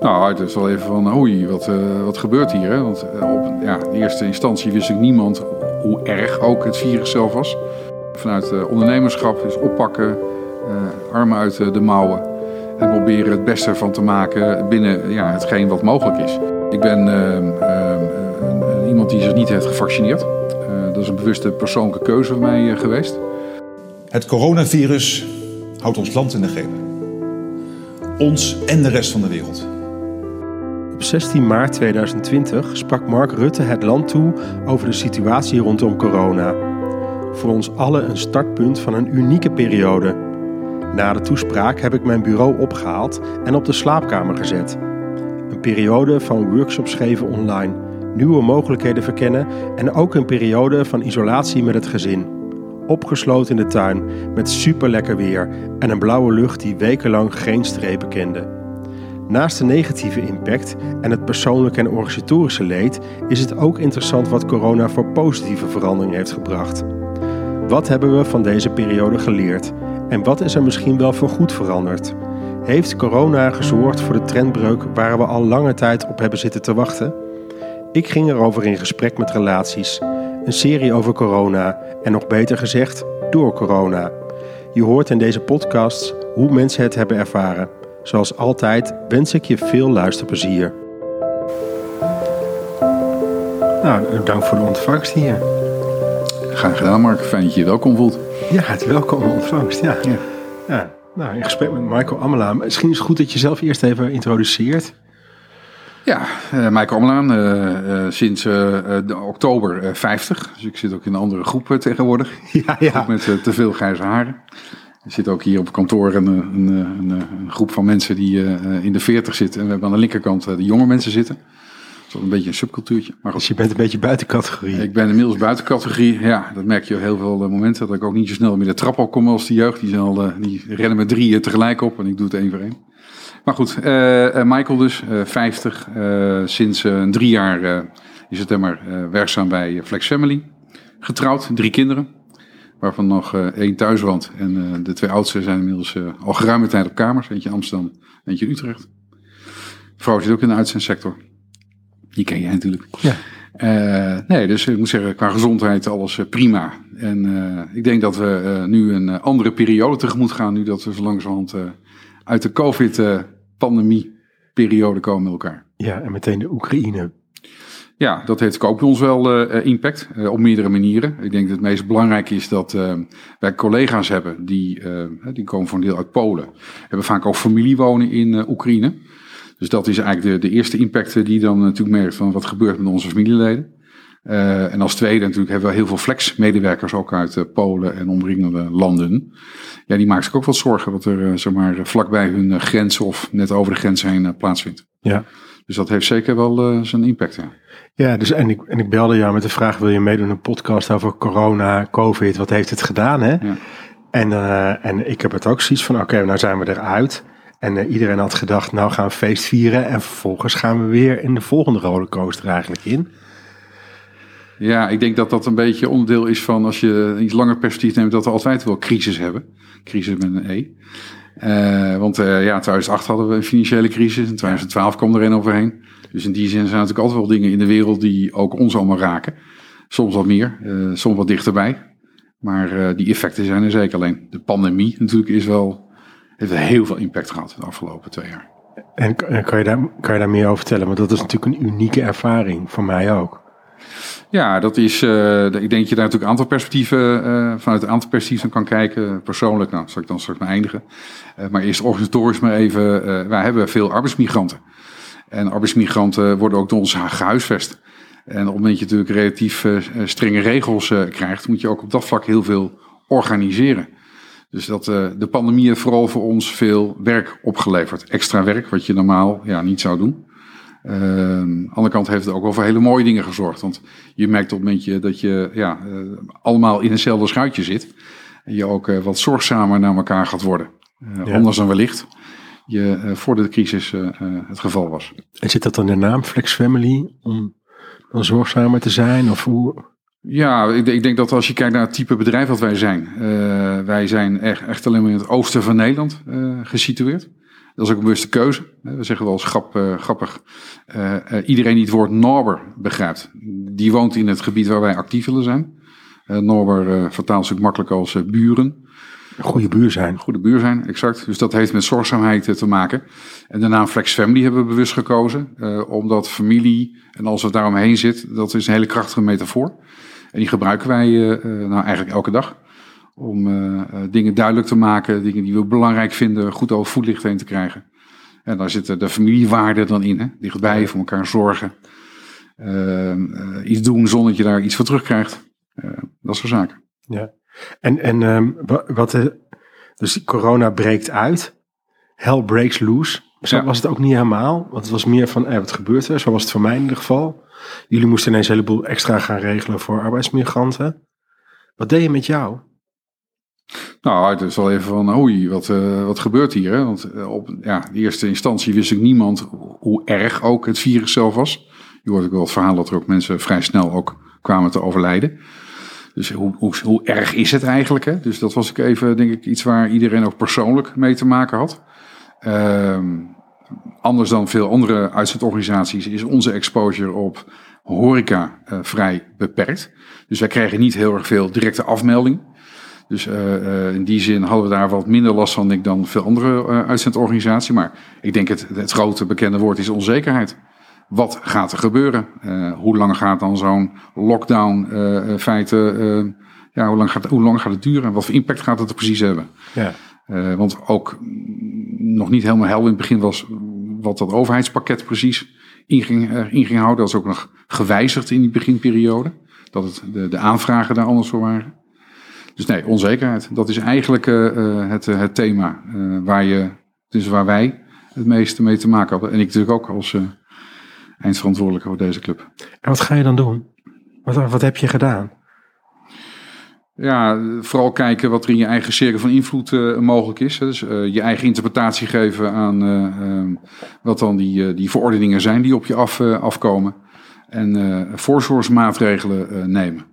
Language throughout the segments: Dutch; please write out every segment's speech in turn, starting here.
Nou, het is wel even van, oei, wat, uh, wat gebeurt hier? Hè? Want uh, op ja, in eerste instantie wist ik niemand hoe erg ook het virus zelf was. Vanuit uh, ondernemerschap is oppakken, armen uit de mouwen en proberen het beste van te maken binnen ja, hetgeen wat mogelijk is. Ik ben iemand die zich niet heeft gevaccineerd. dat is een bewuste persoonlijke keuze voor mij geweest. Het coronavirus houdt ons land in de greep. Ons en de rest van de wereld. Op 16 maart 2020 sprak Mark Rutte het land toe over de situatie rondom corona. Voor ons allen een startpunt van een unieke periode. Na de toespraak heb ik mijn bureau opgehaald en op de slaapkamer gezet. Een periode van workshops geven online, nieuwe mogelijkheden verkennen en ook een periode van isolatie met het gezin. Opgesloten in de tuin met super lekker weer en een blauwe lucht die wekenlang geen strepen kende. Naast de negatieve impact en het persoonlijke en organisatorische leed is het ook interessant wat corona voor positieve verandering heeft gebracht. Wat hebben we van deze periode geleerd en wat is er misschien wel voor goed veranderd? Heeft corona gezorgd voor de trendbreuk waar we al lange tijd op hebben zitten te wachten? Ik ging erover in gesprek met relaties, een serie over corona en nog beter gezegd door corona. Je hoort in deze podcast hoe mensen het hebben ervaren. Zoals altijd wens ik je veel luisterplezier. Nou, dank voor de ontvangst hier. Graag gedaan, Mark. Fijn dat je je welkom voelt. Ja, het welkom ontvangst, ja. ja. ja. Nou, in gesprek met Michael Amela. Misschien is het goed dat je zelf eerst even introduceert. Ja, uh, Michael uh, uh, sinds oktober 50. Dus ik zit ook in een andere groep tegenwoordig. Ja, ja. Met te veel grijze haren. Er zit ook hier op kantoor een, een, een, een groep van mensen die uh, in de 40 zitten. En we hebben aan de linkerkant de jonge mensen zitten. Dat is een beetje een subcultuurtje. Maar Dus je bent een beetje buiten categorie. Ik ben inmiddels buiten categorie. Ja, dat merk je op heel veel momenten. Dat ik ook niet zo snel meer de trap op kom als de jeugd. Die, zijn al, die rennen met drieën tegelijk op en ik doe het één voor één. Maar goed, Michael dus, 50. sinds drie jaar is het helemaal werkzaam bij Flex Family. Getrouwd, drie kinderen waarvan nog uh, één thuis woont. En uh, de twee oudste zijn inmiddels uh, al geruime tijd op kamers. Eentje in Amsterdam, eentje in Utrecht. Vrouw zit ook in de uitzendsector. Die ken jij natuurlijk. Ja. nee, dus ik moet zeggen, qua gezondheid alles prima. En ik denk dat we nu een andere periode tegemoet gaan. Nu dat we zo langzamerhand uit de COVID-pandemie periode komen met elkaar. Ja, en meteen de Oekraïne ja, dat heeft ook bij ons wel uh, impact uh, op meerdere manieren. Ik denk dat het meest belangrijk is dat wij collega's hebben die, die komen voor een deel uit Polen. Hebben vaak ook familie wonen in Oekraïne. Dus dat is eigenlijk de, de eerste impact die dan natuurlijk merkt van wat gebeurt met onze familieleden. en als tweede natuurlijk hebben we heel veel flex-medewerkers ook uit Polen en omringende landen. Ja, die maken zich ook wat zorgen wat er zeg maar, vlakbij hun grens of net over de grens heen plaatsvindt. Ja. Dus dat heeft zeker wel zijn impact. Ja. Ja, dus en ik, en ik belde jou met de vraag: wil je meedoen een podcast over corona, COVID? Wat heeft het gedaan? Hè? Ja. En, uh, en ik heb het ook zoiets van: oké, okay, nou zijn we eruit. En uh, iedereen had gedacht: nou gaan we feest vieren. En vervolgens gaan we weer in de volgende rollercoaster eigenlijk in. Ja, ik denk dat dat een beetje onderdeel is van als je iets langer perspectief neemt, dat we altijd wel crisis hebben. Crisis met een E. Uh, want uh, ja, 2008 hadden we een financiële crisis. In 2012 kwam er een overheen. Dus in die zin zijn er natuurlijk altijd wel dingen in de wereld die ook ons allemaal raken. Soms wat meer, uh, soms wat dichterbij. Maar die effecten zijn er zeker. Alleen de pandemie natuurlijk is wel, heeft heel veel impact gehad de afgelopen twee jaar. En kan je, daar, kan je daar meer over vertellen? Want dat is natuurlijk een unieke ervaring voor mij ook. Ja, dat is. Uh, ik denk dat je daar natuurlijk een aantal perspectieven. Uh, vanuit een aantal perspectieven kan kijken. Persoonlijk, nou, zal ik dan straks maar eindigen. Uh, maar eerst organisatorisch maar even. wij hebben veel arbeidsmigranten. En arbeidsmigranten worden ook door ons gehuisvest. En op het moment dat je natuurlijk relatief strenge regels krijgt, moet je ook op dat vlak heel veel organiseren. Dus dat, de pandemie heeft vooral voor ons veel werk opgeleverd. Extra werk, wat je normaal ja, niet zou doen. Uh, aan de andere kant heeft het ook wel voor hele mooie dingen gezorgd. Want je merkt op het moment dat je ja, uh, allemaal in hetzelfde schuitje zit. En je ook uh, wat zorgzamer naar elkaar gaat worden. Ja. Anders dan wellicht je voor de crisis het geval was. En zit dat dan in de naam Flex Family? Om dan zorgzamer te zijn? Of hoe? Ja, ik, ik, denk dat als je kijkt naar het type bedrijf wat wij zijn. wij zijn echt, echt alleen maar in het oosten van Nederland gesitueerd. Dat is ook een bewuste keuze. We zeggen wel eens grap, uh, grappig. Uh, uh, iedereen die het woord Norber begrijpt, die woont in het gebied waar wij actief willen zijn. Norber vertaalt zich makkelijk als buren. Een goede buur zijn. Goede buur zijn, exact. Dus dat heeft met zorgzaamheid te maken. En de naam Flex Family hebben we bewust gekozen. omdat familie en alles wat daaromheen zit, dat is een hele krachtige metafoor. En die gebruiken wij nou eigenlijk elke dag om uh, dingen duidelijk te maken, dingen die we belangrijk vinden, goed over voetlicht heen te krijgen. En daar zitten de familiewaarden dan in, hè? dichtbij, voor elkaar zorgen. Uh, iets doen zonder dat je daar iets voor terugkrijgt. dat soort zaken. Ja, en, en um, wat, dus corona breekt uit. Hell breaks loose. Zo ja. was het ook niet helemaal. Want het was meer van, eh, wat gebeurt er? Zo was het voor mij in ieder geval. Jullie moesten ineens een heleboel extra gaan regelen voor arbeidsmigranten. Wat deed je met jou? Nou, het is wel even van, oei, wat, uh, wat gebeurt hier? Hè? Want uh, op ja, de eerste instantie wist ik niemand hoe erg ook het virus zelf was. Je hoort ook wel het verhaal dat er ook mensen vrij snel ook kwamen te overlijden. Dus hoe, hoe, hoe erg is het eigenlijk? Hè? Dus dat was ik even, denk ik, iets waar iedereen ook persoonlijk mee te maken had. Uh, anders dan veel andere uitzendorganisaties is onze exposure op horeca vrij beperkt. Dus wij kregen niet heel erg veel directe afmelding. Dus uh, in die zin hadden we daar wat minder last van ik, dan veel andere uh, uitzendorganisaties. Maar ik denk het, het grote bekende woord is onzekerheid. Wat gaat er gebeuren? hoe lang gaat dan zo'n lockdown feiten? ja, hoe lang, gaat, hoe lang gaat het duren? Wat voor impact gaat het er precies hebben? Ja. want ook nog niet helemaal helder in het begin was wat dat overheidspakket precies in ging, in ging houden. Dat is ook nog gewijzigd in die beginperiode. Dat het, de, de aanvragen daar anders voor waren. Dus nee, onzekerheid. Dat is eigenlijk uh, het, het thema uh, waar, je, dus waar wij het meeste mee te maken hadden. En ik natuurlijk ook als uh, eindverantwoordelijke voor deze club. En wat ga je dan doen? Wat, wat heb je gedaan? Ja, vooral kijken wat er in je eigen cirkel van invloed mogelijk is. Dus je eigen interpretatie geven aan wat dan die, die verordeningen zijn die op je af, afkomen. En voorzorgsmaatregelen nemen.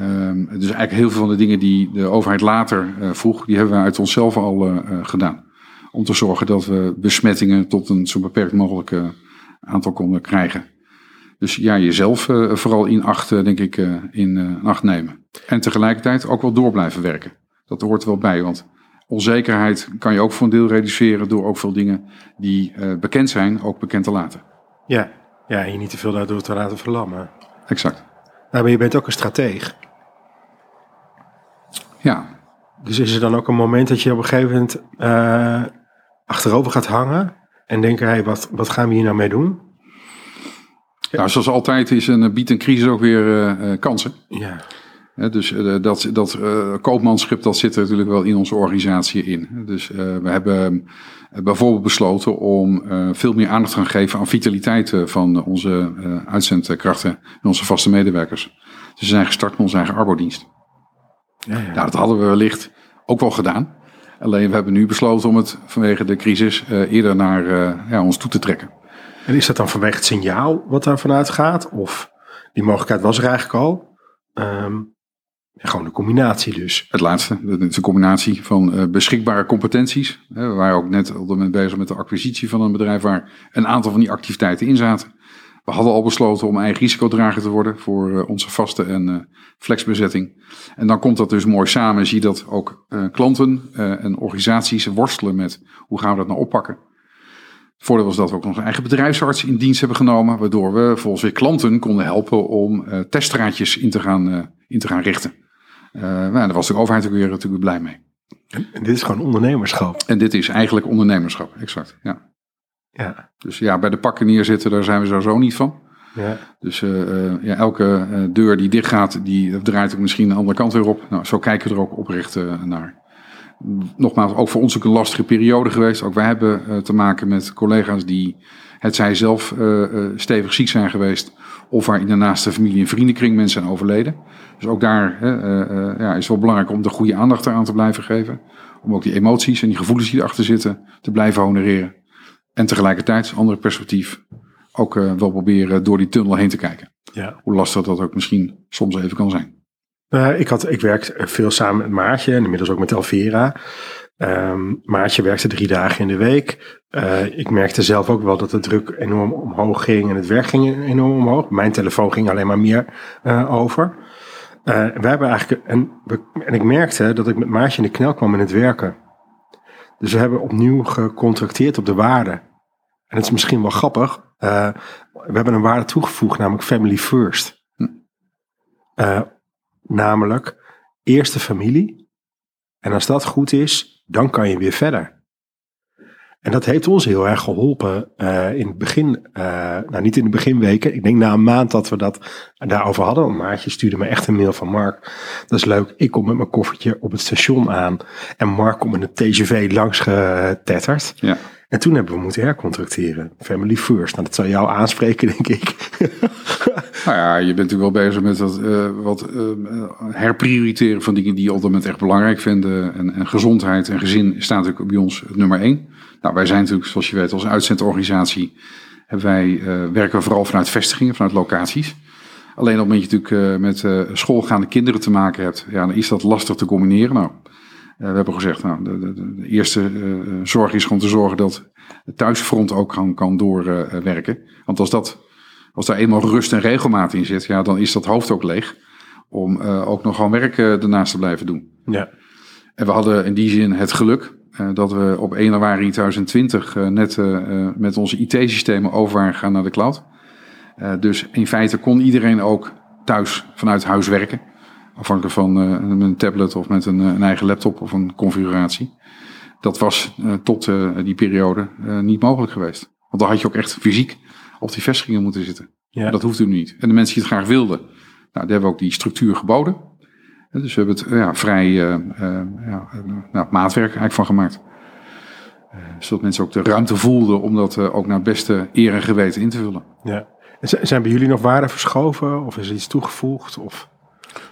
Um, dus eigenlijk heel veel van de dingen die de overheid later uh, vroeg, die hebben we uit onszelf al uh, gedaan. Om te zorgen dat we besmettingen tot een zo beperkt mogelijk uh, aantal konden krijgen. Dus ja, jezelf vooral in acht, denk ik, in acht nemen. En tegelijkertijd ook wel door blijven werken. Dat hoort er wel bij, want onzekerheid kan je ook voor een deel reduceren door ook veel dingen die bekend zijn, ook bekend te laten. Ja, ja en je niet te veel daardoor te laten verlammen. Exact. Maar je bent ook een strateeg. Ja. Dus is er dan ook een moment dat je op een gegeven moment uh, achterover gaat hangen en denken, hey, wat, wat gaan we hier nou mee doen? Nou, zoals altijd is een, biedt een crisis ook weer uh, kansen. Ja. Dus uh, dat, dat koopmanschip dat zit er natuurlijk wel in onze organisatie in. Dus we hebben bijvoorbeeld besloten om veel meer aandacht te gaan geven aan vitaliteit van onze uitzendkrachten en onze vaste medewerkers. Dus we zijn gestart met onze eigen arbodienst. Ja, ja. Nou, dat hadden we wellicht ook wel gedaan. Alleen we hebben nu besloten om het vanwege de crisis eerder naar ja, ons toe te trekken. En is dat dan vanwege het signaal wat daar vanuit gaat? Of die mogelijkheid was er eigenlijk al? Um, gewoon een combinatie dus. Het laatste, het is een combinatie van uh, beschikbare competenties. We waren ook net op het moment bezig met de acquisitie van een bedrijf waar een aantal van die activiteiten in zaten. We hadden al besloten om eigen risicodrager te worden voor uh, onze vaste en uh, flexbezetting. En dan komt dat dus mooi samen. Zie dat ook klanten en organisaties worstelen met hoe gaan we dat nou oppakken. Het voordeel was dat we ook een eigen bedrijfsarts in dienst hebben genomen. Waardoor we volgens weer klanten konden helpen om teststraatjes in te gaan, in te gaan richten. Nou, daar was de overheid ook weer natuurlijk blij mee. En dit is gewoon ondernemerschap. En dit is eigenlijk ondernemerschap, exact. Ja. Ja. Dus ja, bij de pakken neerzitten, daar zijn we sowieso niet van. Ja. Dus uh, ja, elke uh, deur die dicht gaat, die draait ook misschien een andere kant weer op. Nou, zo kijken we er ook oprecht uh, naar. Nogmaals, ook voor ons ook een lastige periode geweest. Ook wij hebben te maken met collega's die het zij zelf stevig ziek zijn geweest. Of waar in de naaste familie- en vriendenkring mensen zijn overleden. Dus ook daar ja, is het wel belangrijk om de goede aandacht eraan te blijven geven. Om ook die emoties en die gevoelens die erachter zitten te blijven honoreren. En tegelijkertijd, andere perspectief, ook uh, wel proberen door die tunnel heen te kijken. Ja. Hoe lastig dat ook misschien soms even kan zijn. Uh, ik, had, ik werk veel samen met Maartje en inmiddels ook met Elvera. Ehm, Maartje werkte drie dagen in de week. Eh, ik merkte zelf ook wel dat de druk enorm omhoog ging en het werk ging enorm omhoog. Mijn telefoon ging alleen maar meer over. Uh, we hebben eigenlijk, en, en ik merkte dat ik met Maartje in de knel kwam in het werken. Dus we hebben opnieuw gecontracteerd op de waarde. En het is misschien wel grappig. we hebben een waarde toegevoegd, namelijk family first. Hm. namelijk eerste familie. En als dat goed is, dan kan je weer verder. En dat heeft ons heel erg geholpen uh, in het begin, uh, nou niet in de beginweken. Ik denk na een maand dat we dat daarover hadden. Want Maartje stuurde me echt een mail van Mark. Dat is leuk. Ik kom met mijn koffertje op het station aan. En Mark komt met een TGV langs getetterd. Ja. En toen hebben we moeten hercontracteren. Family first. Nou, dat zou jou aanspreken, denk ik. nou ja, je bent natuurlijk wel bezig met dat, uh, wat uh, herprioriteren van dingen die je op dat moment echt belangrijk vinden. En, en gezondheid en gezin staat natuurlijk bij ons nummer één. Nou, wij zijn natuurlijk, zoals je weet, als uitzendorganisatie hebben wij, uh, werken we vooral vanuit vestigingen, vanuit locaties. Alleen op het moment je natuurlijk met schoolgaande kinderen te maken hebt, ja, dan is dat lastig te combineren. Nou, we hebben gezegd, nou, de, de, de eerste zorg is gewoon te zorgen dat het thuisfront ook kan, kan doorwerken. Want als dat als daar eenmaal rust en regelmaat in zit, ja, dan is dat hoofd ook leeg. Om ook nog gewoon werk ernaast te blijven doen. Ja. En we hadden in die zin het geluk dat we op 1 januari 2020 net met onze IT-systemen over waren gegaan naar de cloud. dus in feite kon iedereen ook thuis vanuit huis werken. Afhankelijk van een tablet of met een, een, eigen laptop of een configuratie. Dat was tot die periode niet mogelijk geweest. Want dan had je ook echt fysiek op die vestigingen moeten zitten. Ja. Dat hoeft nu niet. En de mensen die het graag wilden, nou, daar hebben we ook die structuur geboden. Dus we hebben het ja, vrij uh, uh, ja, nou, maatwerk eigenlijk van gemaakt. Uh, zodat mensen ook de ruimte voelden om dat ook naar het beste eer en geweten in te vullen. Ja. En zijn bij jullie nog waarden verschoven of is er iets toegevoegd? Of?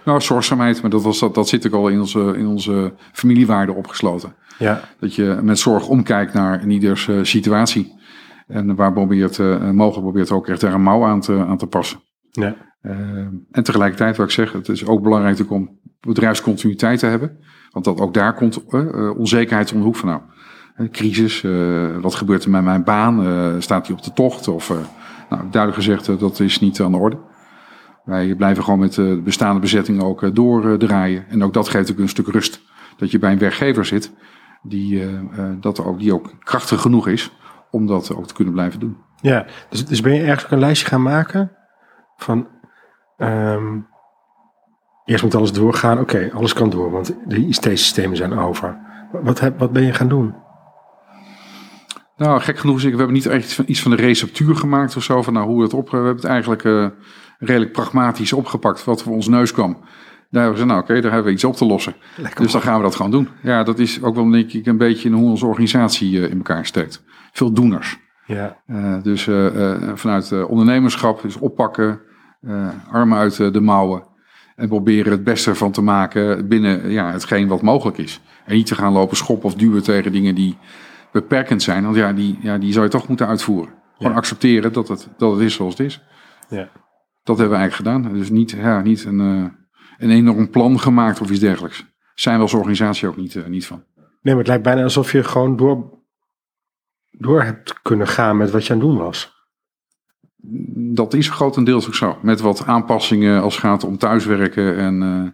Nou, zorgzaamheid, maar dat, was, dat, dat zit ook al in onze, in onze familiewaarden opgesloten. Ja. Dat je met zorg omkijkt naar in ieders situatie. En waar probeert, mogelijk probeert ook echt daar een mouw aan te, aan te passen. Ja. Uh, en tegelijkertijd, wat ik zeg, het is ook belangrijk om bedrijfscontinuïteit te hebben. Want dat, ook daar komt uh, onzekerheid om de hoek van nou. crisis, wat gebeurt er met mijn baan? staat die op de tocht? Of, nou, duidelijk gezegd, dat is niet aan de orde. Wij blijven gewoon met de bestaande bezetting ook doordraaien. En ook dat geeft ook een stuk rust. Dat je bij een werkgever zit die, dat ook, die ook krachtig genoeg is om dat ook te kunnen blijven doen. Ja, dus, dus ben je ergens een lijstje gaan maken van um, eerst moet alles doorgaan. Oké, alles kan door, want de ICT-systemen zijn over. Wat, heb, wat ben je gaan doen? Nou, gek genoeg is, we hebben niet echt iets van de receptuur gemaakt of zo, van nou, hoe het op. We hebben het eigenlijk uh, redelijk pragmatisch opgepakt, wat voor ons neus kwam. Daar hebben we gezegd, nou oké, daar hebben we iets op te lossen. dus dan gaan we dat gewoon doen. Ja, dat is ook wel denk ik een beetje hoe onze organisatie uh, in elkaar steekt veel doeners. Ja. Uh, dus uh, vanuit ondernemerschap, dus oppakken, armen uit de mouwen. En proberen het beste van te maken binnen ja, hetgeen wat mogelijk is. En niet te gaan lopen schoppen of duwen tegen dingen die beperkend zijn. Want ja, die, ja, die zou je toch moeten uitvoeren. Gewoon accepteren dat het, dat het is zoals het is. Ja. Dat hebben we eigenlijk gedaan. Dus niet, ja, niet een, een enorm plan gemaakt of iets dergelijks. Zijn we als organisatie ook niet, niet van. Nee, maar het lijkt bijna alsof je gewoon door door hebt kunnen gaan met wat je aan het doen was. Dat is grotendeels ook zo. Met wat aanpassingen als het gaat om thuiswerken. En uh,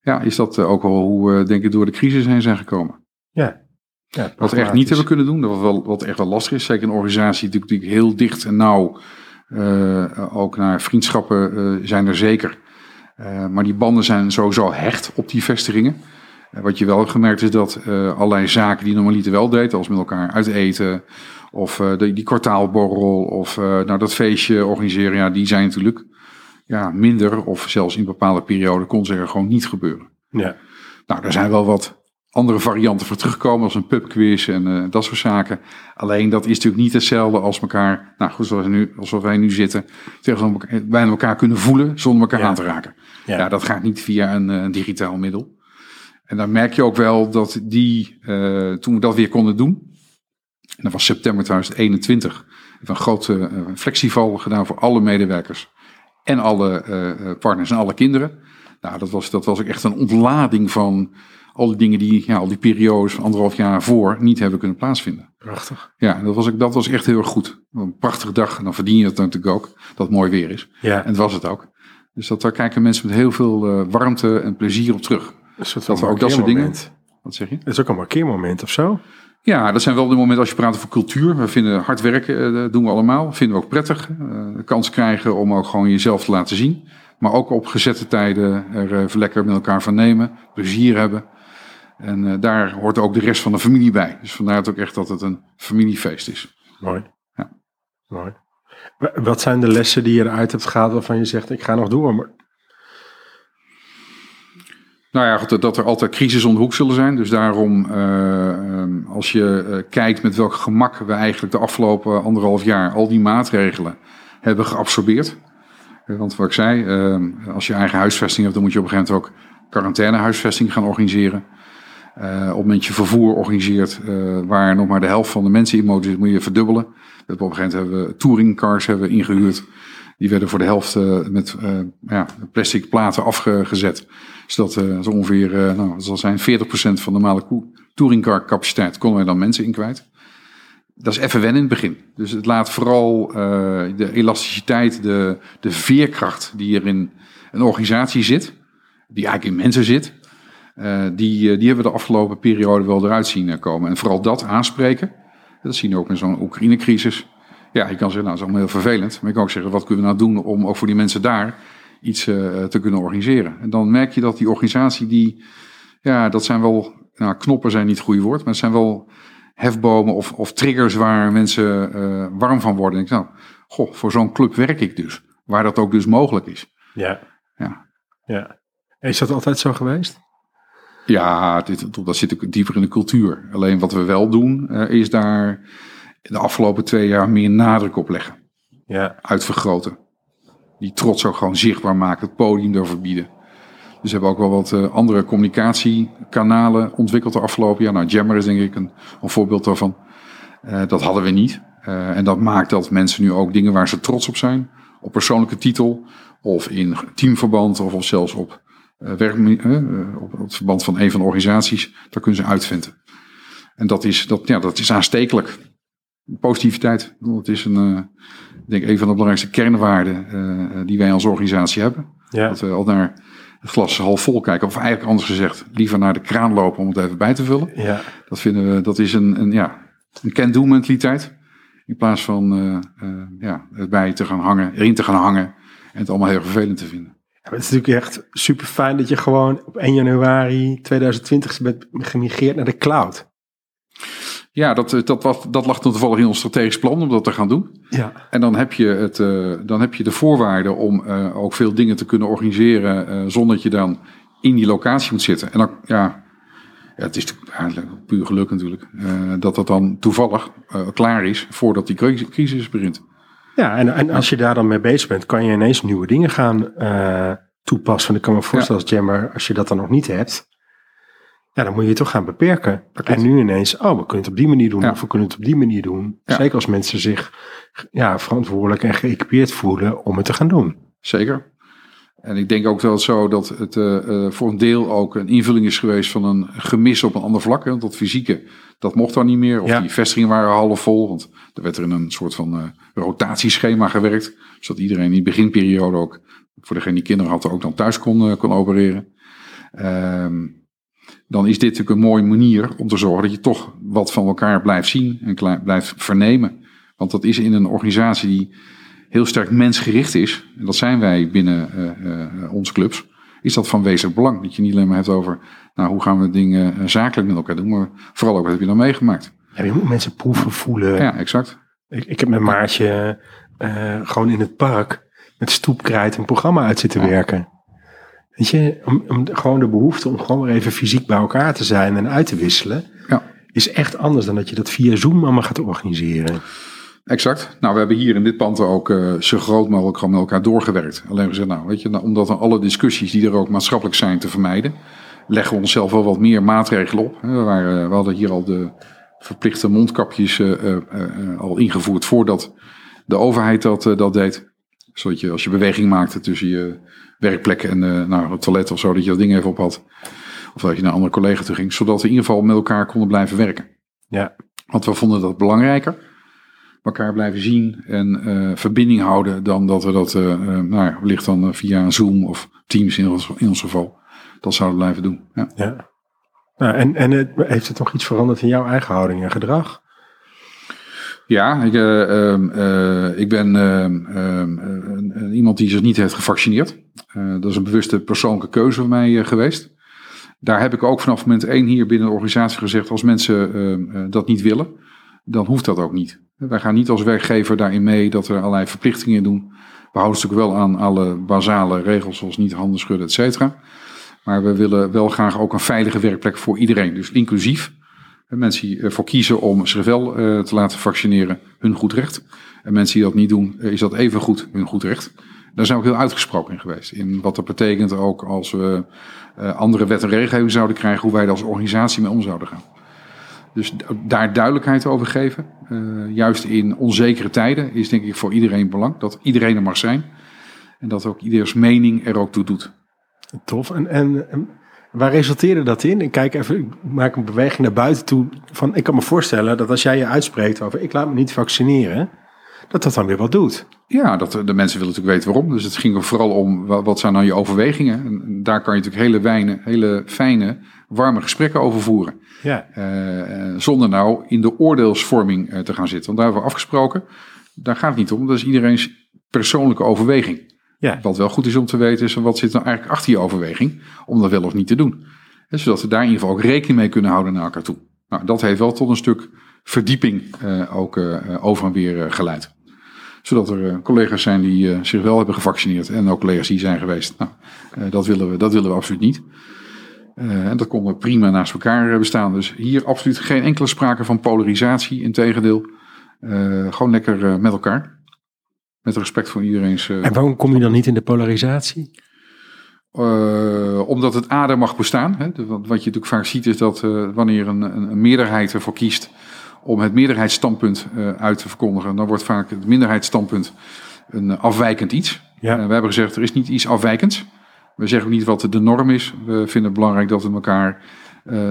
ja, is dat ook wel hoe we denk ik door de crisis heen zijn gekomen. Ja. ja wat we echt niet hebben kunnen doen, wat, wel, wat echt wel lastig is. Zeker een organisatie die natuurlijk heel dicht en nauw uh, ook naar vriendschappen uh, zijn er zeker. maar die banden zijn sowieso hecht op die vestigingen. Wat je wel gemerkt is dat allerlei zaken die normaliter wel deed, als met elkaar uiteten of uh, die, die kwartaalborrel of uh, nou, dat feestje organiseren, ja, die zijn natuurlijk ja, minder of zelfs in bepaalde perioden kon ze er gewoon niet gebeuren. Ja. Nou, daar zijn wel wat andere varianten voor teruggekomen, als een pubquiz en dat soort zaken. Alleen dat is natuurlijk niet hetzelfde als elkaar, nou goed, zoals, nu, zoals wij nu zitten, tegen elkaar, bijna elkaar kunnen voelen zonder elkaar ja. aan te raken. Ja. ja. dat gaat niet via een, een digitaal middel. En dan merk je ook wel dat die, uh, toen we dat weer konden doen, en dat was september 2021, hebben een grote uh, flexieval gedaan voor alle medewerkers en alle uh, partners en alle kinderen. Nou, dat was, dat was ook echt een ontlading van al die dingen die, ja, al die periodes van anderhalf jaar voor niet hebben kunnen plaatsvinden. Prachtig. Ja, dat was, dat was echt heel erg goed. Een prachtige dag. En dan verdien je het natuurlijk ook, dat het mooi weer is. Ja, En dat was het ook. Dus dat, daar kijken mensen met heel veel eh, warmte en plezier op terug. dat we ook dat soort dingen-. Wat zeg je? Het is ook een markeermoment of zo. Ja, dat zijn wel de momenten als je praat over cultuur. We vinden hard werken, eh, dat doen we allemaal. Vinden we ook prettig. Eh, de kans krijgen om ook gewoon jezelf te laten zien. Maar ook op gezette tijden er lekker met elkaar van nemen. Plezier hebben. En eh, daar hoort ook de rest van de familie bij. Dus vandaar het ook echt dat het een familiefeest is. Mooi. Ja. Mooi. Wa- Wat zijn de lessen die je eruit hebt gehaald waarvan je zegt, ik ga nog door? Maar... Nou ja, dat er altijd crisis om de hoek zullen zijn. Dus daarom, eh, ehm, als je eh, kijkt met welk gemak we eigenlijk de afgelopen anderhalf jaar al die maatregelen hebben geabsorbeerd. Eh, Want wat ik zei, ehm, als je eigen huisvesting hebt, dan moet je op een gegeven moment ook quarantainehuisvesting gaan organiseren. Op het moment je vervoer organiseert, waar nog maar de helft van de mensen in motor moet je verdubbelen. We hebben op een gegeven moment hebben we touringcars hebben ingehuurd. Die werden voor de helft eh, met eh, ja, plastic platen afgezet. Zodat eh, zo ongeveer, eh, nou, dat zal zijn 40% van de normale touringcar capaciteit konden wij dan mensen in kwijt. Dat is even wennen in het begin. Dus het laat vooral de elasticiteit, de, de veerkracht die er in een organisatie zit, die eigenlijk in mensen zit, die, die hebben we de afgelopen periode wel eruit zien komen. En vooral dat aanspreken, dat zien we ook met zo'n Oekraïne-crisis. Ja, je kan zeggen, nou, dat is allemaal heel vervelend. Maar je kan ook zeggen, wat kunnen we nou doen om ook voor die mensen daar iets eh, te kunnen organiseren. En dan merk je dat die organisatie, die, ja, dat zijn wel, nou, knoppen zijn niet het goede woord, maar het zijn wel hefbomen of, of triggers waar mensen eh, warm van worden. En ik denk, nou, goh, voor zo'n club werk ik dus. Waar dat ook dus mogelijk is. Ja. Ja. ja. Is dat altijd zo geweest? Ja, dit, dat zit ook dieper in de cultuur. Alleen wat we wel doen, eh, is daar de afgelopen twee jaar meer nadruk op leggen. Ja. Uitvergroten. Die trots ook gewoon zichtbaar maken, het podium durven bieden. Dus we hebben ook wel wat eh, andere communicatiekanalen ontwikkeld de afgelopen jaar. Nou, Jammer is denk ik een, een voorbeeld daarvan. Eh, dat hadden we niet. Eh, en dat maakt dat mensen nu ook dingen waar ze trots op zijn, op persoonlijke titel, of in teamverband, of, of zelfs op, werk, op, op het verband van een van de organisaties, daar kunnen ze uitvinden. En dat is, dat, ja, dat is aanstekelijk. Positiviteit. Het is een, eh, ik denk een van de belangrijkste kernwaarden eh, die wij als organisatie hebben. Ja. Dat we al naar het glas half vol kijken. Of eigenlijk anders gezegd, liever naar de kraan lopen om het even bij te vullen. Ja. Dat vinden we, dat is een, een, ja, een can-do mentaliteit. In plaats van eh, eh, ja, erbij te gaan hangen, erin te gaan hangen en het allemaal heel vervelend te vinden. Ja, Het is natuurlijk echt super fijn dat je gewoon op 1 januari 2020 bent gemigreerd naar de cloud. Ja, dat, eh, dat, was, dat lag toevallig in ons strategisch plan om dat te gaan doen. Ja. En dan heb je, het, eh, dan heb je de voorwaarden om eh, ook veel dingen te kunnen organiseren zonder dat je dan in die locatie moet zitten. En dan, ja, ja het is eigenlijk puur geluk natuurlijk, dat dat dan toevallig klaar is voordat die cri- crisis begint. Ja, en, en als je daar dan mee bezig bent, kan je ineens nieuwe dingen gaan toepassen. Ik kan me voorstellen als jammer, als je dat dan nog niet hebt, ja, dan moet je het toch gaan beperken. klopt. En nu ineens, oh, we kunnen het op die manier doen, Ja. of we kunnen het op die manier doen. Ja. Zeker als mensen zich ja, verantwoordelijk en geëquipeerd voelen om het te gaan doen. Zeker. En ik denk ook wel zo dat het eh, eh, voor een deel ook een invulling is geweest van een gemis op een ander vlak. hè. Want dat fysieke, dat mocht dan niet meer. Of Ja. die vestigingen waren half vol. Want er werd er in een soort van eh, rotatieschema gewerkt. Zodat iedereen in die beginperiode ook, voor degene die kinderen had, ook dan thuis kon, kon opereren. Ehm, dan is dit natuurlijk een mooie manier om te zorgen dat je toch wat van elkaar blijft zien en blijft vernemen. Want dat is in een organisatie die heel sterk mensgericht is, en dat zijn wij binnen eh, eh, onze clubs, is dat van wezenlijk belang. Dat je niet alleen maar hebt over, nou, hoe gaan we dingen eh, zakelijk met elkaar doen, maar vooral ook wat heb je dan meegemaakt. Ja, je moet mensen proeven, voelen. Ja, exact. Ik, ik heb met Maartje gewoon in het park met stoepkrijt een programma uit zitten werken. Weet je, om, om gewoon de behoefte om gewoon weer even fysiek bij elkaar te zijn en uit te wisselen, Ja. is echt anders dan dat je dat via Zoom allemaal gaat organiseren. Exact. Nou, we hebben hier in dit pand ook eh, zo groot mogelijk gewoon met elkaar doorgewerkt. Alleen gezegd, nou, weet je, nou, omdat dan alle discussies die er ook maatschappelijk zijn te vermijden, leggen we onszelf wel wat meer maatregelen op. We, waren, we hadden hier al de verplichte mondkapjes eh, eh, eh, al ingevoerd voordat de overheid dat, eh, dat deed. Zodat je als je beweging maakte tussen je werkplek en nou, het toilet of zo, dat je dat ding even op had. Of dat je naar een andere collega toe ging. Zodat we in ieder geval met elkaar konden blijven werken. Ja. Want we vonden dat belangrijker. Elkaar blijven zien en eh, verbinding houden. Dan dat we dat eh, nou ja, wellicht dan via Zoom of Teams in ons, in ons geval. Dat zouden blijven doen. Ja. ja. Nou, en en heeft het nog iets veranderd in jouw eigen houding en gedrag? Ja, ik, uh, uh, ik ben uh, iemand die zich niet heeft gevaccineerd. dat is een bewuste persoonlijke keuze van mij geweest. Daar heb ik ook vanaf moment één hier binnen de organisatie gezegd: als mensen dat niet willen, dan hoeft dat ook niet. Wij gaan niet als werkgever daarin mee dat we allerlei verplichtingen doen. We houden natuurlijk wel aan alle basale regels, zoals niet handen schudden, et cetera. Maar we willen wel graag ook een veilige werkplek voor iedereen. Dus inclusief. Mensen die ervoor kiezen om zich wel uh, te laten vaccineren, hun goed recht. En mensen die dat niet doen, is dat even goed hun goed recht. Daar zijn we ook heel uitgesproken in geweest. In wat dat betekent ook als we andere wet en regelgeving zouden krijgen, hoe wij er als organisatie mee om zouden gaan. Dus daar duidelijkheid over geven. Juist in onzekere tijden is denk ik voor iedereen belang dat iedereen er mag zijn. En dat ook ieders mening er ook toe doet. Tof. En, en waar resulteerde dat in? Ik kijk even, ik maak een beweging naar buiten toe. Van, ik kan me voorstellen dat als jij je uitspreekt over ik laat me niet vaccineren, dat dat dan weer wat doet. Ja, dat, de mensen willen natuurlijk weten waarom. Dus het ging er vooral om wat zijn nou je overwegingen. En daar kan je natuurlijk hele, wijne, hele fijne, warme gesprekken over voeren. Ja. Uh, zonder nou in de oordeelsvorming te gaan zitten. Want daar hebben we afgesproken. Daar gaat het niet om. Dat is iedereen's persoonlijke overweging. Ja. Wat wel goed is om te weten is wat zit nou eigenlijk achter je overweging om dat wel of niet te doen. En zodat we daar in ieder geval ook rekening mee kunnen houden naar elkaar toe. Nou, dat heeft wel tot een stuk verdieping uh, ook uh, over en weer geleid. Zodat er collega's zijn die zich wel hebben gevaccineerd en ook collega's die zijn geweest. Nou, dat, willen we, dat willen we absoluut niet. en dat kon prima naast elkaar bestaan. Dus hier absoluut geen enkele sprake van polarisatie. Integendeel, gewoon lekker met elkaar. Met respect voor iedereen's. Uh, en waarom kom je dan niet in de polarisatie? Uh, omdat het ader mag bestaan. Hè? Wat, wat je natuurlijk vaak ziet is dat uh, wanneer een, een, een, meerderheid ervoor kiest om het meerderheidsstandpunt uit te verkondigen, dan wordt vaak het minderheidsstandpunt een afwijkend iets. Ja. we hebben gezegd er is niet iets afwijkends. We zeggen ook niet wat de norm is. We vinden het belangrijk dat we elkaar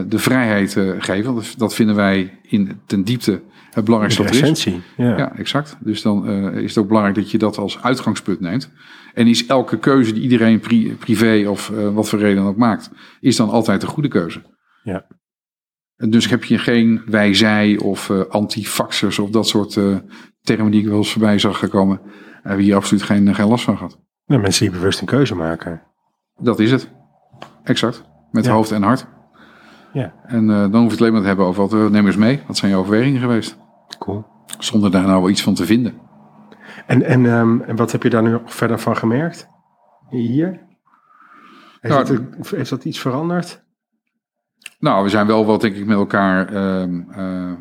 de vrijheid geven. Dat vinden wij in ten diepte het belangrijkste de is. Ja. ja, exact. Dus dan uh, is het ook belangrijk dat je dat als uitgangspunt neemt. En is elke keuze die iedereen pri privé of uh, wat voor reden ook maakt, is dan altijd een goede keuze. Ja. En dus heb je geen wij-zij of uh, antifaxers of dat soort termen die ik wel eens voorbij zag gekomen. Hebben hier absoluut geen, geen last van gehad. Nou, mensen die bewust een keuze maken. Dat is het. Exact. Met Ja. hoofd en hart. Ja, En dan hoef je het alleen maar te hebben over wat neem eens mee. Wat zijn je overwegingen geweest? cool. Zonder daar nou wel iets van te vinden. En, en, um, en wat heb je daar nu nog verder van gemerkt? Hier? Heeft, Nou, heeft dat iets veranderd? Nou, we zijn wel wat, denk ik, met elkaar uh, uh,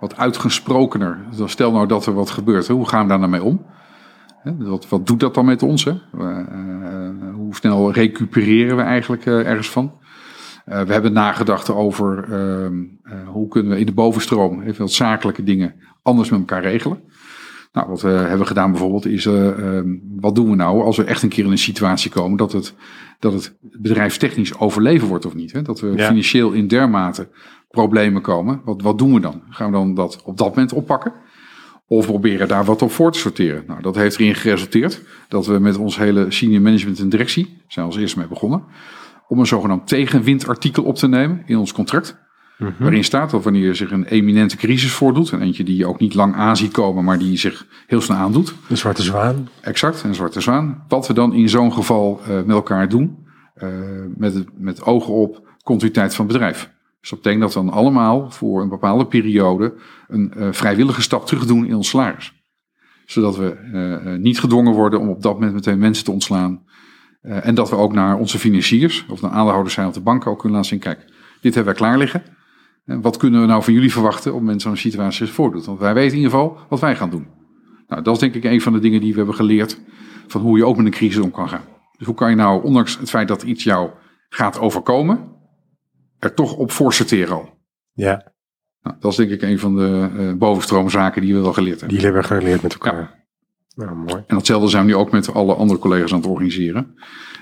wat uitgesprokener. Dus stel nou dat er wat gebeurt, hè? hoe gaan we daar nou mee om? Hè? Wat, wat doet dat dan met ons? Hè? Uh, hoe snel recupereren we eigenlijk ergens van? Uh, we hebben nagedacht over uh, hoe kunnen we in de bovenstroom even wat zakelijke dingen anders met elkaar regelen. Nou, wat we hebben gedaan bijvoorbeeld is, uh, wat doen we nou als we echt een keer in een situatie komen dat het, dat het bedrijfstechnisch overleven wordt of niet? Hè? Dat we Ja. financieel in dermate problemen komen. Wat, wat doen we dan? Gaan we dan dat op dat moment oppakken? Of proberen daar wat op voor te sorteren? Nou, dat heeft erin geresulteerd dat we met ons hele senior management en directie, zijn we als eerste mee begonnen, om een zogenaamd tegenwindartikel op te nemen in ons contract. Waarin staat dat wanneer zich een eminente crisis voordoet, en eentje die je ook niet lang aan ziet komen, maar die zich heel snel aandoet, De zwarte zwaan? exact, een zwarte zwaan, wat we dan in zo'n geval uh, met elkaar doen, uh, met, met ogen op continuïteit van bedrijf. Dus dat betekent dat we dan allemaal voor een bepaalde periode een uh, vrijwillige stap terug doen in ons salaris. Zodat we niet gedwongen worden om op dat moment meteen mensen te ontslaan. Uh, en dat we ook naar onze financiers, of naar aandeelhouders zijn op de bank, ook kunnen laten zien, kijk, dit hebben wij klaar liggen. En wat kunnen we nou van jullie verwachten op het moment zo'n situatie zich voordoet? Want wij weten in ieder geval wat wij gaan doen. Nou, dat is denk ik een van de dingen die we hebben geleerd van hoe je ook met een crisis om kan gaan. Dus hoe kan je nou, ondanks het feit dat iets jou gaat overkomen, er toch op voor sorteren al? Ja, Nou, dat is denk ik een van de uh, bovenstroomzaken die we wel geleerd hebben. die hebben we geleerd met elkaar. Nou, mooi. En datzelfde zijn we nu ook met alle andere collega's aan het organiseren.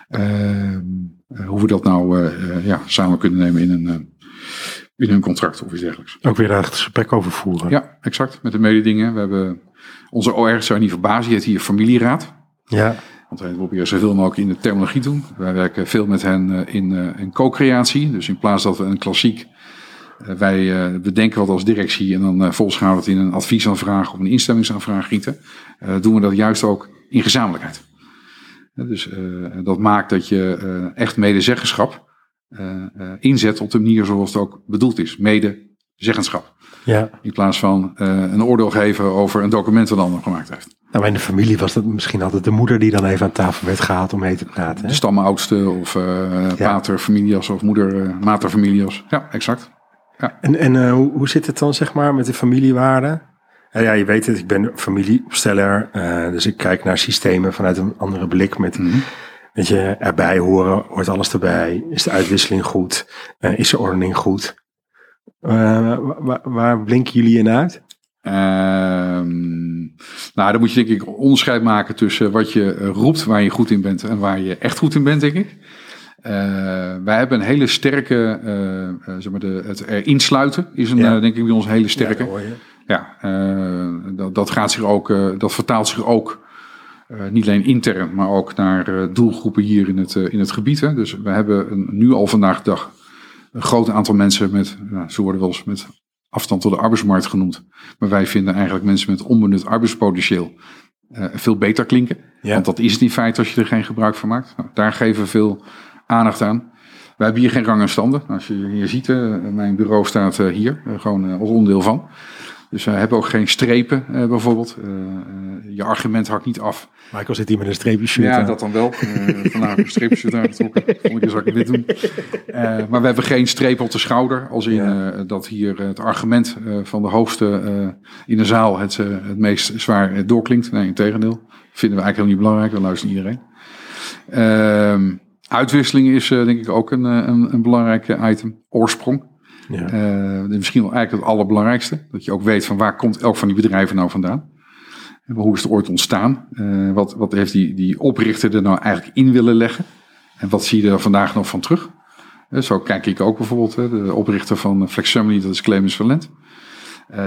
Ehm, hoe we dat nou ja, samen kunnen nemen in een, in een contract of iets dergelijks. Ook weer daar het gesprek over voeren. Ja, exact. Met de mededingen. We hebben onze OR, zou niet verbazen, die heeft hier familieraad. Ja. Want wij proberen zoveel mogelijk in de terminologie doen. Wij werken veel met hen in, in co-creatie. Dus in plaats dat we een klassiek eh, wij uh, bedenken wat als directie en dan volgens gaan we het in een adviesaanvraag of een instemmingsaanvraag gieten. doen we dat juist ook in gezamenlijkheid. dus dat maakt dat je echt medezeggenschap inzet op de manier zoals het ook bedoeld is. Medezeggenschap. Ja. In plaats van een oordeel geven over een document dat een ander gemaakt heeft. Nou, in de familie was dat misschien altijd de moeder die dan even aan tafel werd gehaald om mee te praten. Hè? De stamoudste of uh, paterfamilias of moeder uh, materfamilias. Ja, exact. Ja. En, en uh, hoe, hoe zit het dan zeg maar met de familiewaarden? Uh, ja, je weet het, ik ben familieopsteller, uh, dus ik kijk naar systemen vanuit een andere blik met... Mm -hmm. Weet je, erbij horen, hoort alles erbij? Is de uitwisseling goed? is de ordening goed? waar, waar blinken jullie in uit? Ehm, nou, dan moet je denk ik onderscheid maken tussen wat je roept waar je goed in bent en waar je echt goed in bent, denk ik. Uh, wij hebben een hele sterke, uh, zeg maar de, het erin sluiten is een, ja. denk ik bij ons een hele sterke. Ja, ja dat, dat, gaat zich ook, dat vertaalt zich ook niet alleen intern, maar ook naar doelgroepen hier in het, in het gebied. Hè. Dus we hebben een, nu al vandaag de dag een groot aantal mensen met, nou, ze worden wel eens met afstand tot de arbeidsmarkt genoemd. Maar wij vinden eigenlijk mensen met onbenut arbeidspotentieel veel beter klinken. Ja. Want dat is het in feite als je er geen gebruik van maakt. Nou, daar geven we veel aandacht aan. We hebben hier geen rang en standen. Als je hier ziet, uh, mijn bureau staat uh, hier, uh, gewoon als onderdeel van. Dus we hebben ook geen strepen bijvoorbeeld. je argument hakt niet af. Michael zit hier met een streepje shirt Ja, dat dan wel. vandaag een streepje shirt aangetrokken. Volgende keer zal ik dit doen. maar we hebben geen strepen op de schouder. Als in ja. dat hier het argument van de hoogste in de zaal het, het meest zwaar doorklinkt. Nee, in tegendeel. Vinden we eigenlijk helemaal niet belangrijk. Dan luistert iedereen. Ehm Uitwisseling is uh, denk ik ook een, een, een belangrijk item. Oorsprong. Ja. Uh, misschien wel eigenlijk het allerbelangrijkste. Dat je ook weet van waar komt elk van die bedrijven nou vandaan. En hoe is het ooit ontstaan? Uh, wat, wat heeft die, die oprichter er nou eigenlijk in willen leggen? En wat zie je er vandaag nog van terug? zo kijk ik ook bijvoorbeeld. de oprichter van FlexSumly, dat is Clemens Valent.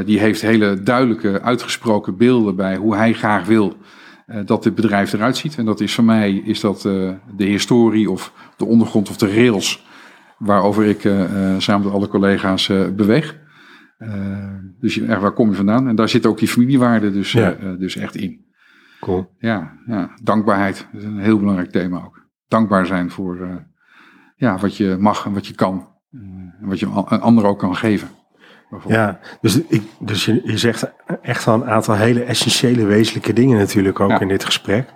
die heeft hele duidelijke uitgesproken beelden bij hoe hij graag wil dat dit bedrijf eruit ziet. En dat is voor mij is dat uh, de historie of de ondergrond of de rails waarover ik uh, samen met alle collega's beweeg. dus waar kom je vandaan? En daar zit ook die familiewaarde dus, ja. dus echt in. Cool. Ja, ja, dankbaarheid is een heel belangrijk thema ook. Dankbaar zijn voor ja, wat je mag en wat je kan. en wat je een ander ook kan geven. Ja, dus, ik, dus je, je zegt echt al een aantal hele essentiële, wezenlijke dingen natuurlijk ook ja. in dit gesprek.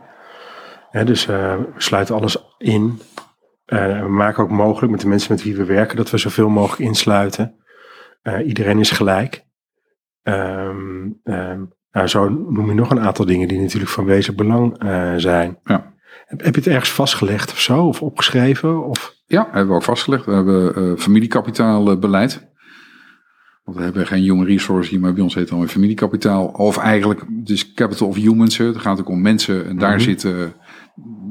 Dus uh, we sluiten alles in. Uh, we maken ook mogelijk met de mensen met wie we werken dat we zoveel mogelijk insluiten. Uh, iedereen is gelijk. Um, um, nou, zo noem je nog een aantal dingen die natuurlijk van wezenlijk belang zijn. Ja. Heb, heb, je het ergens vastgelegd of zo? Of opgeschreven? Of? Ja, hebben we ook vastgelegd. We hebben familiekapitaalbeleid. Want we hebben geen human resource hier, maar bij ons heet het dan familiekapitaal. Of eigenlijk, dus capital of humans. Het gaat ook om mensen. En daar, mm -hmm. zitten,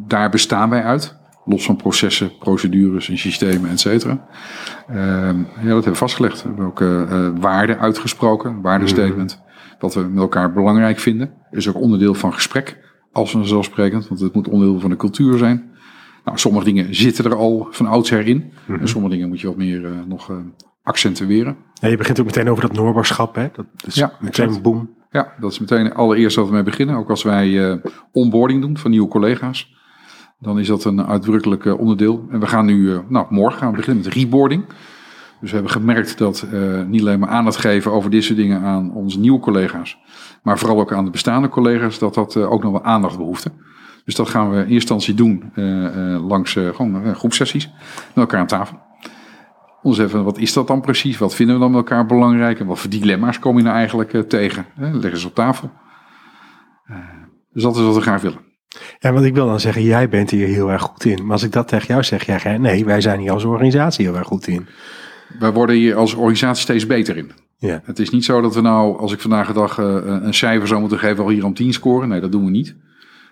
daar bestaan wij uit. Los van processen, procedures en systemen, et cetera. Uh, ja, dat hebben we vastgelegd. We hebben ook uh, waarden uitgesproken, waardestatement. Mm -hmm. Wat we met elkaar belangrijk vinden. Is ook onderdeel van gesprek, als vanzelfsprekend. Want het moet onderdeel van de cultuur zijn. Nou, sommige dingen zitten er al van oudsher in. Mm -hmm. En sommige dingen moet je wat meer uh, nog accentueren. Ja, je begint ook meteen over dat noorbarschap, hè? Dat is ja, meteen exact. boom. Ja, dat is meteen allereerst wat we mee beginnen. Ook als wij uh, onboarding doen van nieuwe collega's. Dan is dat een uitdrukkelijk uh, onderdeel. En we gaan nu, uh, nou morgen gaan we beginnen met reboarding. Dus we hebben gemerkt dat niet alleen maar aandacht geven over dit soort dingen aan onze nieuwe collega's. Maar vooral ook aan de bestaande collega's, dat dat ook nog wel aandacht behoefte. Dus dat gaan we in eerste instantie doen langs gewoon groepsessies met elkaar aan tafel ons even, wat is dat dan precies? Wat vinden we dan met elkaar belangrijk? En wat voor dilemma's kom je nou eigenlijk uh, tegen? Hè? Leggen ze op tafel. Uh, dus dat is wat we graag willen. Ja, want ik wil dan zeggen, jij bent hier heel erg goed in. Maar als ik dat tegen jou zeg, jij, nee, wij zijn hier als organisatie heel erg goed in. Wij worden hier als organisatie steeds beter in. Ja. Het is niet zo dat we nou, als ik vandaag de dag uh, een cijfer zou moeten geven, al hier om 10 scoren. Nee, dat doen we niet.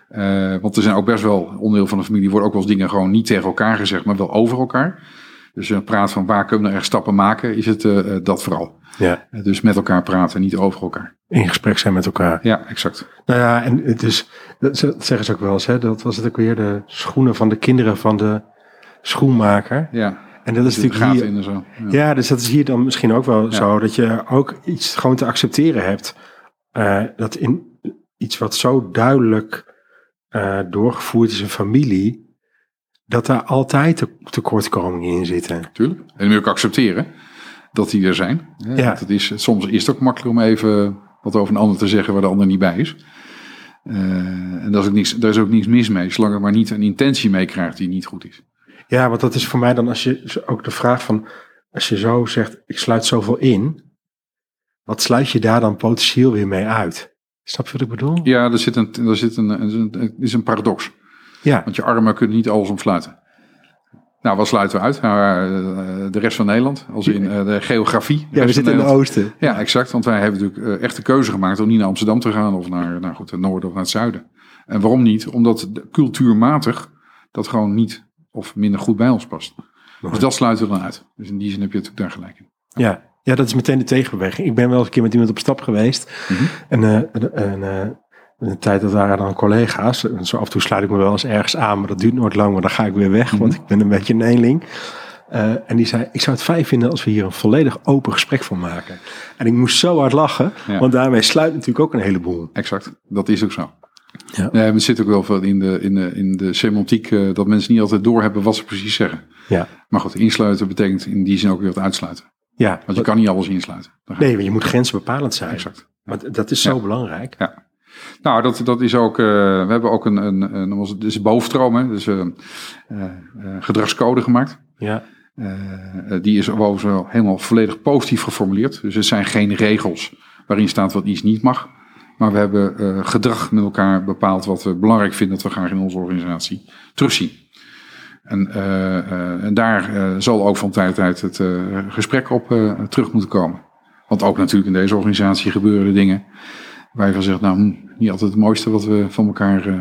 Eh, want er zijn ook best wel onderdeel van de familie, worden ook wel eens dingen gewoon niet tegen elkaar gezegd, maar wel over elkaar. Dus een praat van waar kunnen we nou echt stappen maken, is het uh, dat vooral. Ja. Dus met elkaar praten, niet over elkaar. In gesprek zijn met elkaar. Ja, exact. Nou ja, en het is, dat zeggen ze ook wel eens, hè, dat was het ook weer de schoenen van de kinderen van de schoenmaker. Ja. En dat is natuurlijk hier, in en zo. Ja. ja. dus dat is hier dan misschien ook wel ja. zo, dat je ook iets gewoon te accepteren hebt. Uh, dat in iets wat zo duidelijk uh, doorgevoerd is in familie, dat daar altijd te, tekortkomingen in zitten. Tuurlijk. En dan moet je ook accepteren dat die er zijn. Ja. Het is, soms is het ook makkelijk om even wat over een ander te zeggen waar de ander niet bij is. Uh, en daar is, ook niks, daar is ook niks mis mee, zolang er maar niet een intentie mee krijgt die niet goed is. Ja, want dat is voor mij dan als je ook de vraag van, als je zo zegt, ik sluit zoveel in, wat sluit je daar dan potentieel weer mee uit? Snap je wat ik bedoel? Ja, er zit een, er zit een, een, is een paradox. Ja. Want je armen kunnen niet alles omsluiten. Nou, wat sluiten we uit? Nou, de rest van Nederland, als in de geografie. Ja, we zitten in het oosten. Ja, exact. Want wij hebben natuurlijk echt de keuze gemaakt om niet naar Amsterdam te gaan of naar, nou goed, het noorden of naar het zuiden. En waarom niet? Omdat cultuurmatig dat gewoon niet of minder goed bij ons past. Dus dat sluiten we dan uit. Dus in die zin heb je natuurlijk daar gelijk in. Ja, ja dat is meteen de tegenbeweging. Ik ben wel eens een keer met iemand op stap geweest. Mhm. En, uh, in de tijd dat waren dan collega's. En zo af en toe sluit ik me wel eens ergens aan, maar dat duurt nooit lang, maar dan ga ik weer weg, Mhm. want ik ben een beetje een eenling. Uh, en die zei, ik zou het fijn vinden als we hier een volledig open gesprek van maken. En ik moest zo hard lachen, Ja. want daarmee sluit natuurlijk ook een heleboel. Exact. Dat is ook zo. Ja. Nee, het zit ook wel veel in de, in de, in de semantiek eh, dat mensen niet altijd doorhebben wat ze precies zeggen. Ja, Maar goed, insluiten betekent in die zin ook weer wat uitsluiten. ja. Want je kan niet alles insluiten. Nee, want je moet grensbepalend zijn. Exact. Want dat is zo Ja. belangrijk. Ja. Nou, dat, dat is ook. eh, we hebben ook een. een, een was- is bovenstroom, hè? Dus eh, eh, eh, gedragscode gemaakt. Ja, Eh, eh, die is overigens helemaal volledig positief geformuleerd. Dus het zijn geen regels waarin staat wat iets niet mag. Maar we hebben eh, gedrag met elkaar bepaald wat we belangrijk vinden dat we graag in onze organisatie terugzien. En, eh, eh, en daar eh, zal ook van tijd tot tijd het eh, gesprek op eh, terug moeten komen. Want ook natuurlijk in deze organisatie gebeuren er dingen waar je van zegt, nou, niet altijd het mooiste wat we van elkaar, eh,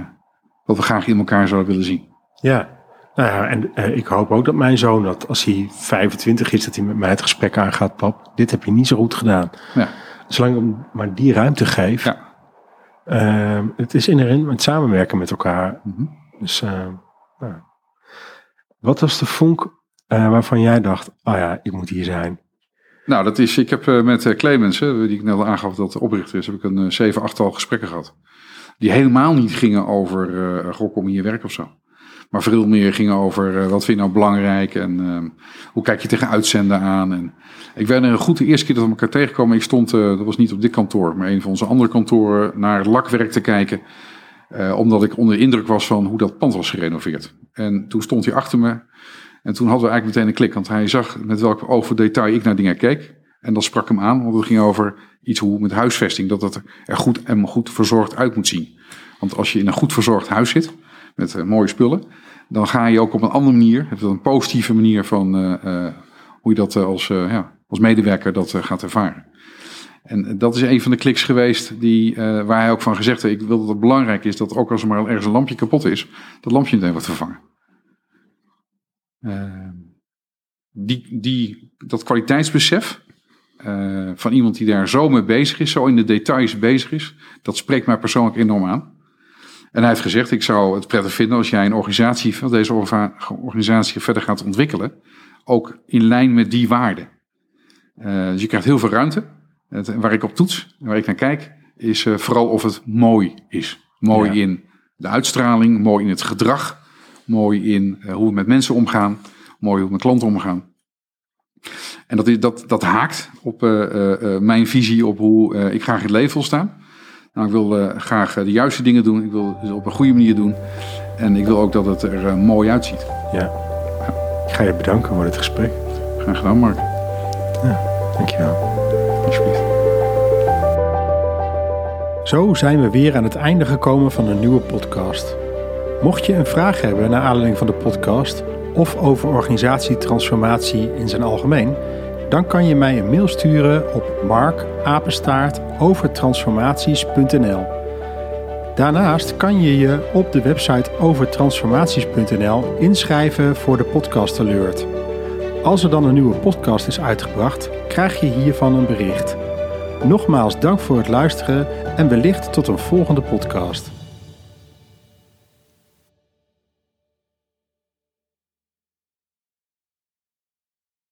wat we graag in elkaar zouden willen zien. ja. Nou ja, en eh, ik hoop ook dat mijn zoon, dat als hij 25 is, dat hij met mij het gesprek aangaat. Pap, dit heb je niet zo goed gedaan. Ja, Zolang ik hem maar die ruimte geef. ja. Ehm, het is inherent met samenwerken met elkaar. Mhm. Dus, ehm, nou. Wat was de vonk eh, waarvan jij dacht, oh ja, ik moet hier zijn? Nou, dat is, ik heb eh, met eh, Clemens, hè, die ik net al aangaf dat de oprichter is, heb ik een eh, zeven, achttal gesprekken gehad. Die helemaal niet gingen over, eh goh, kom hier werken of zo. Maar veel meer gingen over, eh, wat vind je nou belangrijk en ehm, hoe kijk je tegen uitzenden aan. En ik weet er goed de eerste keer dat we elkaar tegenkomen, ik stond, eh, dat was niet op dit kantoor, maar een van onze andere kantoren, naar lakwerk te kijken. eh, omdat ik onder de indruk was van hoe dat pand was gerenoveerd. En toen stond hij achter me en toen hadden we eigenlijk meteen een klik, want hij zag met welk voor detail ik naar dingen keek. En dat sprak hem aan, want het ging over iets hoe met huisvesting, dat het er goed en goed verzorgd uit moet zien. Want als je in een goed verzorgd huis zit, met eh, mooie spullen, dan ga je ook op een andere manier, een positieve manier van eh, eh, hoe je dat als, ja, als medewerker dat gaat ervaren. En dat is een van de kliks geweest die, waar hij ook van gezegd heeft, ik wil dat het belangrijk is dat ook als er maar ergens een lampje kapot is, dat lampje meteen wordt vervangen. Eh, die, die, dat kwaliteitsbesef eh, van iemand die daar zo mee bezig is, zo in de details bezig is, dat spreekt mij persoonlijk enorm aan. En hij heeft gezegd, ik zou het prettig vinden als jij een organisatie van deze orga- organisatie verder gaat ontwikkelen, ook in lijn met die waarden. Eh, dus je krijgt heel veel ruimte. Het, waar ik op toets, waar ik naar kijk, is eh, vooral of het mooi is. Mooi Ja. in de uitstraling, mooi in het gedrag, mooi in eh, hoe we met mensen omgaan, mooi hoe we met klanten omgaan. En dat, dat, dat haakt op eh, eh, mijn visie op hoe ik graag in het leven wil staan. Nou, ik wil graag de juiste dingen doen. Ik wil het op een goede manier doen. En ik wil ook dat het er mooi uitziet. Ja. Ik ga je bedanken voor dit gesprek. Graag gedaan, Mark. Dankjewel. Alsjeblieft. Zo zijn we weer aan het einde gekomen van een nieuwe podcast. Mocht je een vraag hebben naar aanleiding van de podcast of over organisatietransformatie in zijn algemeen, dan kan je mij een mail sturen op markapenstaartovertransformaties.nl. Daarnaast kan je je op de website overtransformaties.nl inschrijven voor de podcast alert. Als er dan een nieuwe podcast is uitgebracht, krijg je hiervan een bericht. Nogmaals dank voor het luisteren en wellicht tot een volgende podcast.